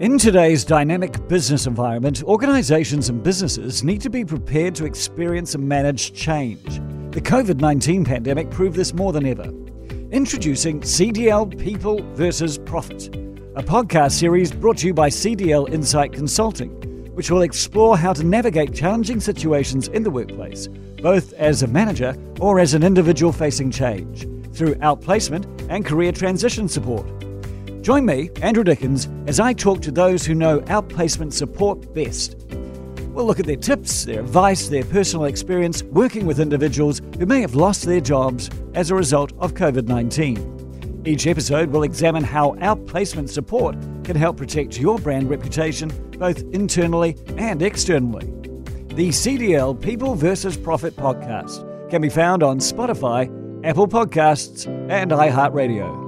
In today's dynamic business environment, organizations and businesses need to be prepared to experience and manage change. The COVID 19 pandemic proved this more than ever. Introducing CDL People versus Profit, a podcast series brought to you by CDL Insight Consulting, which will explore how to navigate challenging situations in the workplace, both as a manager or as an individual facing change, through outplacement and career transition support. Join me, Andrew Dickens, as I talk to those who know outplacement support best. We'll look at their tips, their advice, their personal experience working with individuals who may have lost their jobs as a result of COVID 19. Each episode will examine how outplacement support can help protect your brand reputation both internally and externally. The CDL People vs. Profit podcast can be found on Spotify, Apple Podcasts, and iHeartRadio.